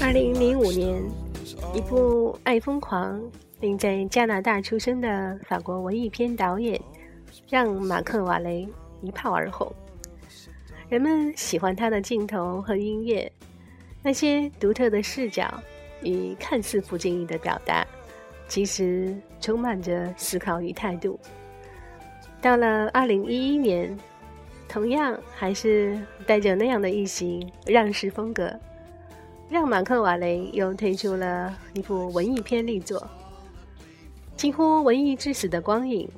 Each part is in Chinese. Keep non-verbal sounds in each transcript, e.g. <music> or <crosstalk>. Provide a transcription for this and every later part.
二零零五年，一部《爱疯狂》令在加拿大出生的法国文艺片导演让·马克·瓦雷一炮而红。人们喜欢他的镜头和音乐，那些独特的视角与看似不经意的表达，其实充满着思考与态度。到了二零一一年，同样还是带着那样的一型让式风格。让马克·瓦雷又推出了一部文艺片力作，几乎文艺至死的光影，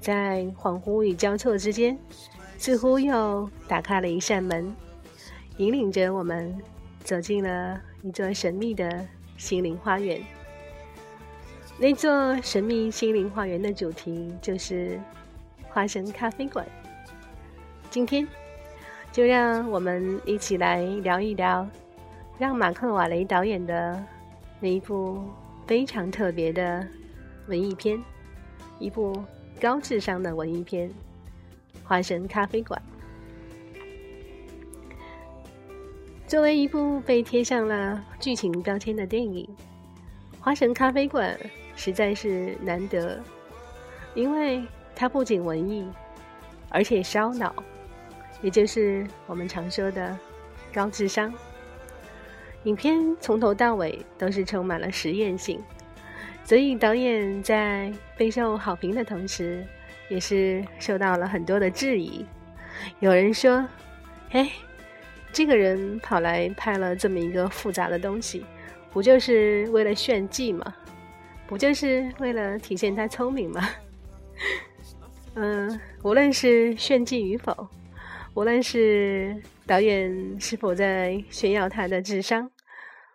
在恍惚与交错之间，似乎又打开了一扇门，引领着我们走进了一座神秘的心灵花园。那座神秘心灵花园的主题就是花神咖啡馆。今天，就让我们一起来聊一聊。让马克·瓦雷导演的那一部非常特别的文艺片，一部高智商的文艺片《花神咖啡馆》。作为一部被贴上了剧情标签的电影，《花神咖啡馆》实在是难得，因为它不仅文艺，而且烧脑，也就是我们常说的高智商。影片从头到尾都是充满了实验性，所以导演在备受好评的同时，也是受到了很多的质疑。有人说：“哎，这个人跑来拍了这么一个复杂的东西，不就是为了炫技吗？不就是为了体现他聪明吗？”嗯，无论是炫技与否。无论是导演是否在炫耀他的智商，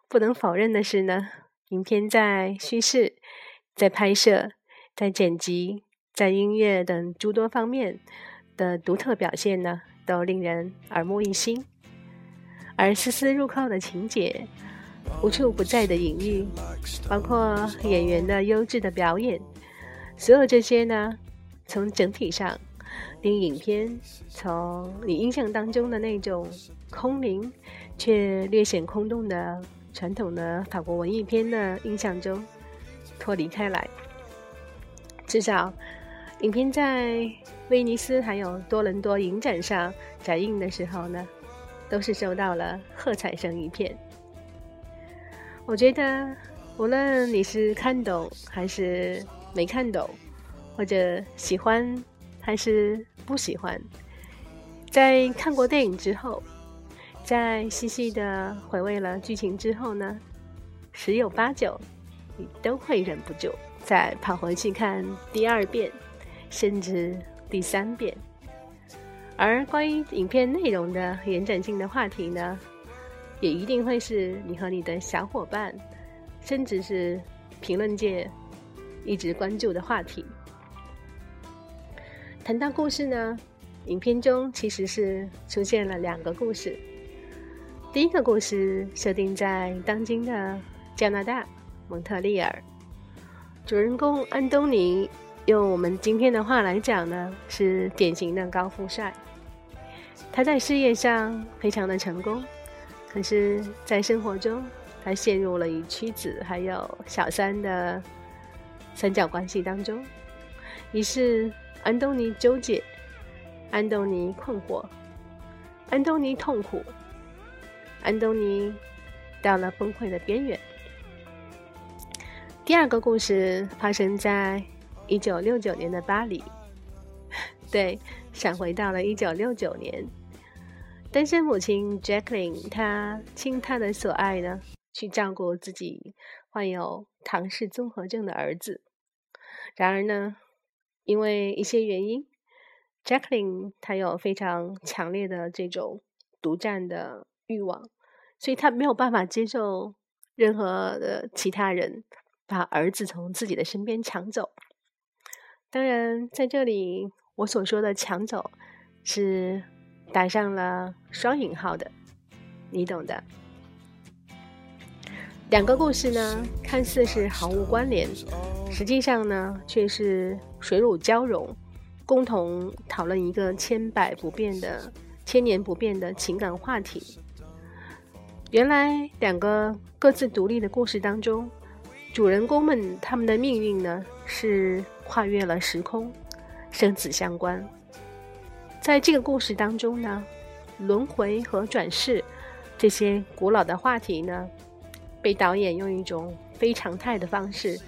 不能否认的是呢，影片在叙事、在拍摄、在剪辑、在音乐等诸多方面的独特表现呢，都令人耳目一新。而丝丝入扣的情节、无处不在的隐喻，包括演员的优质的表演，所有这些呢，从整体上。令影片从你印象当中的那种空灵却略显空洞的传统的法国文艺片的印象中脱离开来。至少，影片在威尼斯还有多伦多影展上展映的时候呢，都是受到了喝彩声一片。我觉得，无论你是看懂还是没看懂，或者喜欢。还是不喜欢。在看过电影之后，在细细的回味了剧情之后呢，十有八九你都会忍不住再跑回去看第二遍，甚至第三遍。而关于影片内容的延展性的话题呢，也一定会是你和你的小伙伴，甚至是评论界一直关注的话题。谈到故事呢，影片中其实是出现了两个故事。第一个故事设定在当今的加拿大蒙特利尔，主人公安东尼，用我们今天的话来讲呢，是典型的高富帅。他在事业上非常的成功，可是，在生活中，他陷入了与妻子还有小三的三角关系当中，于是。安东尼纠结，安东尼困惑，安东尼痛苦，安东尼到了崩溃的边缘。第二个故事发生在一九六九年的巴黎，<laughs> 对，闪回到了一九六九年，单身母亲 Jacqueline，她倾她的所爱呢，去照顾自己患有唐氏综合症的儿子。然而呢？因为一些原因，Jacqueline 她有非常强烈的这种独占的欲望，所以她没有办法接受任何的其他人把儿子从自己的身边抢走。当然，在这里我所说的抢走是打上了双引号的，你懂的。两个故事呢，看似是毫无关联，实际上呢，却是水乳交融，共同讨论一个千百不变的、千年不变的情感话题。原来两个各自独立的故事当中，主人公们他们的命运呢是跨越了时空，生死相关。在这个故事当中呢，轮回和转世这些古老的话题呢，被导演用一种非常态的方式，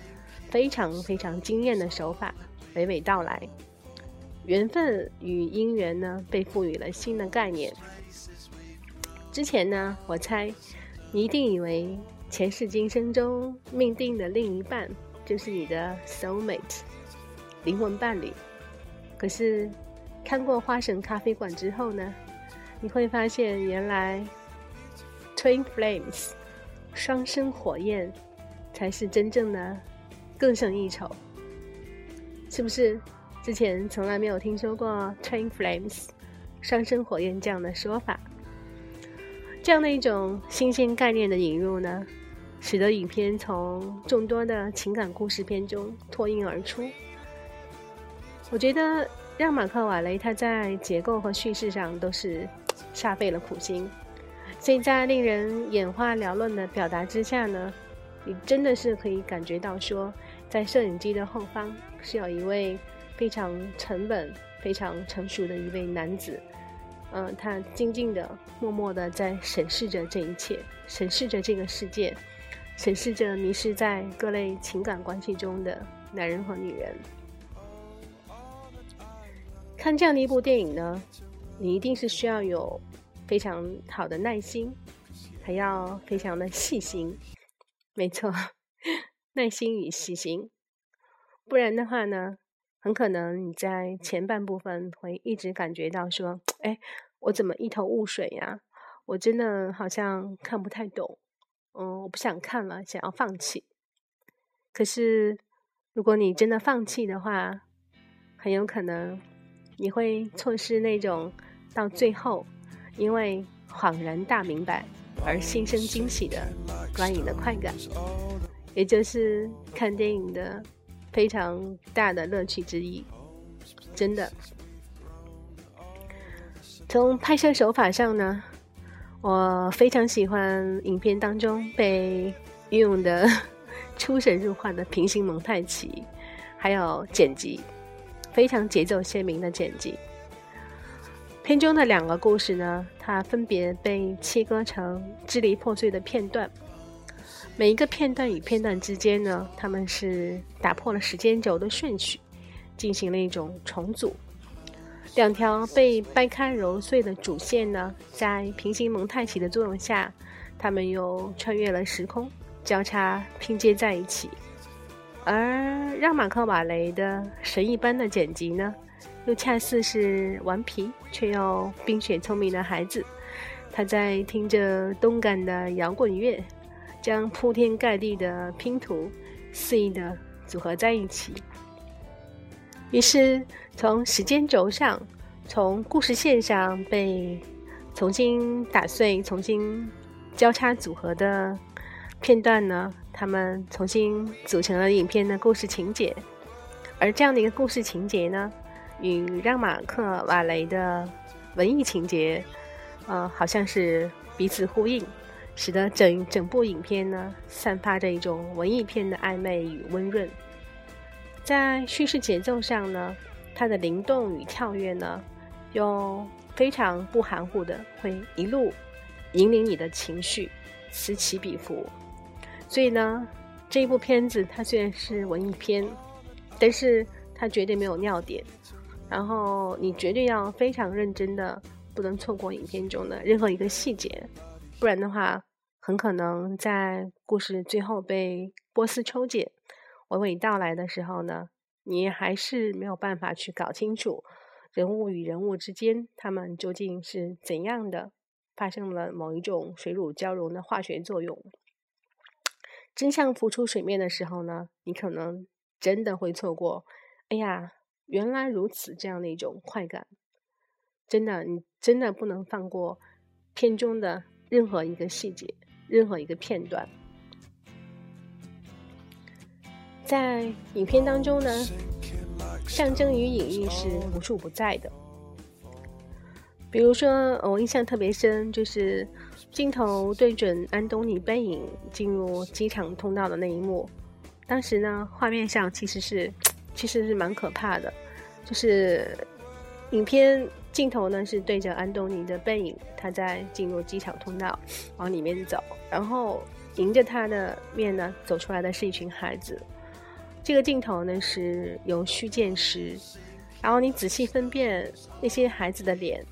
非常非常惊艳的手法娓娓道来。缘分与姻缘呢，被赋予了新的概念。之前呢，我猜你一定以为前世今生中命定的另一半就是你的 soul mate 灵魂伴侣。可是看过《花神咖啡馆》之后呢，你会发现原来 twin flames 双生火焰才是真正的更胜一筹，是不是？之前从来没有听说过 “Train flames 双生火焰这样的说法。这样的一种新鲜概念的引入呢，使得影片从众多的情感故事片中脱颖而出。我觉得让马克·瓦雷他在结构和叙事上都是煞费了苦心，所以在令人眼花缭乱的表达之下呢，你真的是可以感觉到说，在摄影机的后方是有一位非常沉稳、非常成熟的一位男子。嗯，他静静的、默默的在审视着这一切，审视着这个世界，审视着迷失在各类情感关系中的男人和女人。看这样的一部电影呢，你一定是需要有非常好的耐心，还要非常的细心。没错，<laughs> 耐心与细心，不然的话呢？很可能你在前半部分会一直感觉到说：“哎，我怎么一头雾水呀？我真的好像看不太懂，嗯，我不想看了，想要放弃。可是，如果你真的放弃的话，很有可能你会错失那种到最后因为恍然大明白而心生惊喜的观影的快感，也就是看电影的。”非常大的乐趣之一，真的。从拍摄手法上呢，我非常喜欢影片当中被运用的 <laughs> 出神入化的平行蒙太奇，还有剪辑，非常节奏鲜明的剪辑。片中的两个故事呢，它分别被切割成支离破碎的片段。每一个片段与片段之间呢，他们是打破了时间轴的顺序，进行了一种重组。两条被掰开揉碎的主线呢，在平行蒙太奇的作用下，他们又穿越了时空，交叉拼接在一起。而让马克·瓦雷的神一般的剪辑呢，又恰似是顽皮却又冰雪聪明的孩子，他在听着动感的摇滚乐。将铺天盖地的拼图肆意的组合在一起，于是从时间轴上、从故事线上被重新打碎、重新交叉组合的片段呢，他们重新组成了影片的故事情节。而这样的一个故事情节呢，与让马克·瓦雷的文艺情节，呃，好像是彼此呼应。使得整整部影片呢，散发着一种文艺片的暧昧与温润。在叙事节奏上呢，它的灵动与跳跃呢，又非常不含糊的，会一路引领你的情绪，此起彼伏。所以呢，这一部片子它虽然是文艺片，但是它绝对没有尿点。然后你绝对要非常认真的，不能错过影片中的任何一个细节，不然的话。很可能在故事最后被波斯抽检、娓娓道来的时候呢，你还是没有办法去搞清楚人物与人物之间他们究竟是怎样的发生了某一种水乳交融的化学作用。真相浮出水面的时候呢，你可能真的会错过。哎呀，原来如此，这样的一种快感，真的，你真的不能放过片中的任何一个细节。任何一个片段，在影片当中呢，象征与隐喻是无处不在的。比如说，我印象特别深，就是镜头对准安东尼背影进入机场通道的那一幕，当时呢，画面上其实是其实是蛮可怕的，就是影片镜头呢是对着安东尼的背影，他在进入机场通道往里面走，然后迎着他的面呢走出来的是一群孩子。这个镜头呢是由虚见实，然后你仔细分辨那些孩子的脸，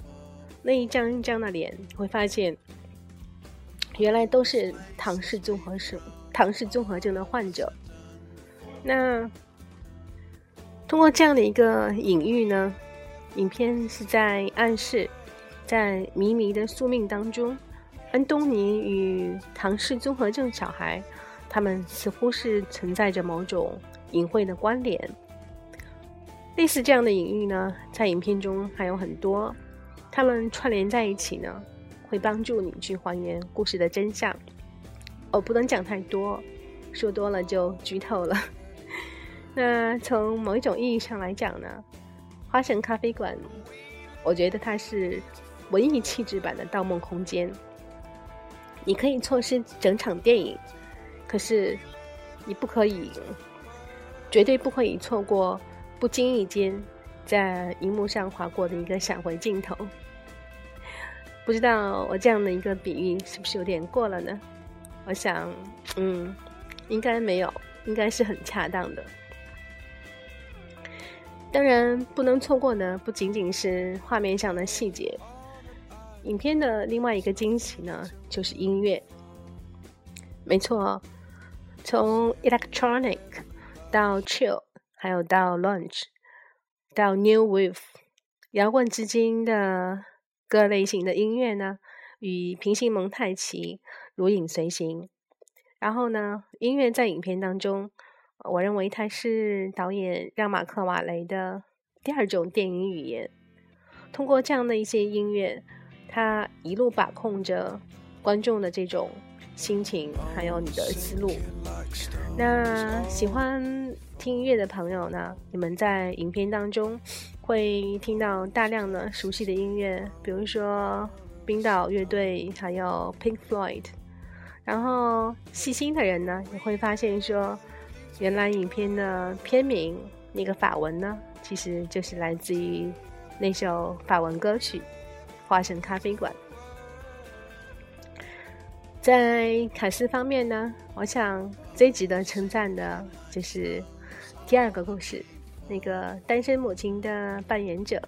那一张一张的脸，会发现，原来都是唐氏综合症、唐氏综合症的患者。那通过这样的一个隐喻呢，影片是在暗示，在迷迷的宿命当中，安东尼与唐氏综合症小孩，他们似乎是存在着某种。隐晦的关联，类似这样的隐喻呢，在影片中还有很多，他们串联在一起呢，会帮助你去还原故事的真相。我不能讲太多，说多了就剧透了。<laughs> 那从某一种意义上来讲呢，花神咖啡馆，我觉得它是文艺气质版的《盗梦空间》。你可以错失整场电影，可是你不可以。绝对不可以错过不经意间在荧幕上划过的一个闪回镜头。不知道我这样的一个比喻是不是有点过了呢？我想，嗯，应该没有，应该是很恰当的。当然，不能错过的不仅仅是画面上的细节，影片的另外一个惊喜呢，就是音乐。没错，从 electronic。到 chill，还有到 launch，到 new wave，摇滚之间的各类型的音乐呢，与平行蒙太奇如影随形。然后呢，音乐在影片当中，我认为它是导演让马克瓦雷的第二种电影语言。通过这样的一些音乐，他一路把控着观众的这种。心情，还有你的思路。那喜欢听音乐的朋友呢？你们在影片当中会听到大量的熟悉的音乐，比如说冰岛乐队，还有 Pink Floyd。然后细心的人呢，也会发现说，原来影片的片名那个法文呢，其实就是来自于那首法文歌曲《花神咖啡馆》。在卡斯方面呢，我想最值得称赞的就是第二个故事，那个单身母亲的扮演者，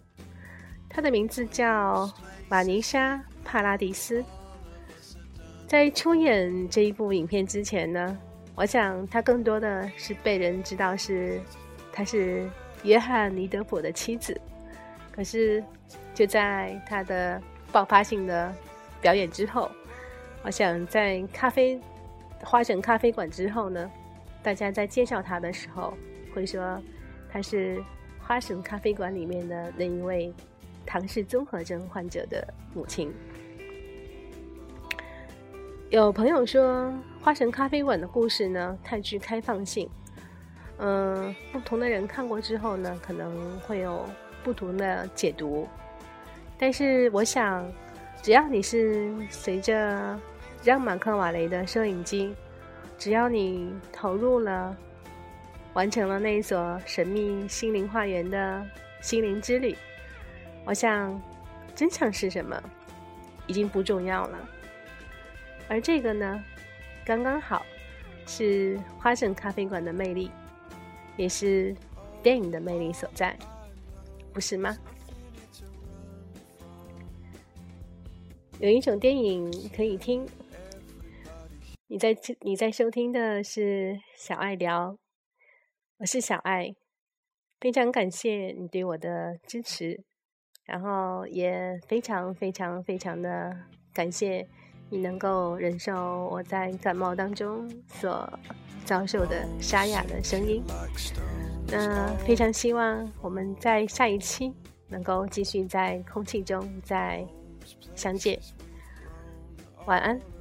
她的名字叫玛尼莎·帕拉迪斯。在出演这一部影片之前呢，我想她更多的是被人知道是她是约翰·尼德普的妻子。可是就在她的爆发性的表演之后。我想在咖啡花神咖啡馆之后呢，大家在介绍他的时候会说他是花神咖啡馆里面的那一位唐氏综合症患者的母亲。有朋友说花神咖啡馆的故事呢太具开放性，嗯，不同的人看过之后呢可能会有不同的解读，但是我想只要你是随着。让马克瓦雷的摄影机，只要你投入了，完成了那一所神秘心灵花园的心灵之旅，我想真相是什么已经不重要了。而这个呢，刚刚好是花神咖啡馆的魅力，也是电影的魅力所在，不是吗？有一种电影可以听。你在你在收听的是小爱聊，我是小爱，非常感谢你对我的支持，然后也非常非常非常的感谢你能够忍受我在感冒当中所遭受的沙哑的声音。那非常希望我们在下一期能够继续在空气中再相见，晚安。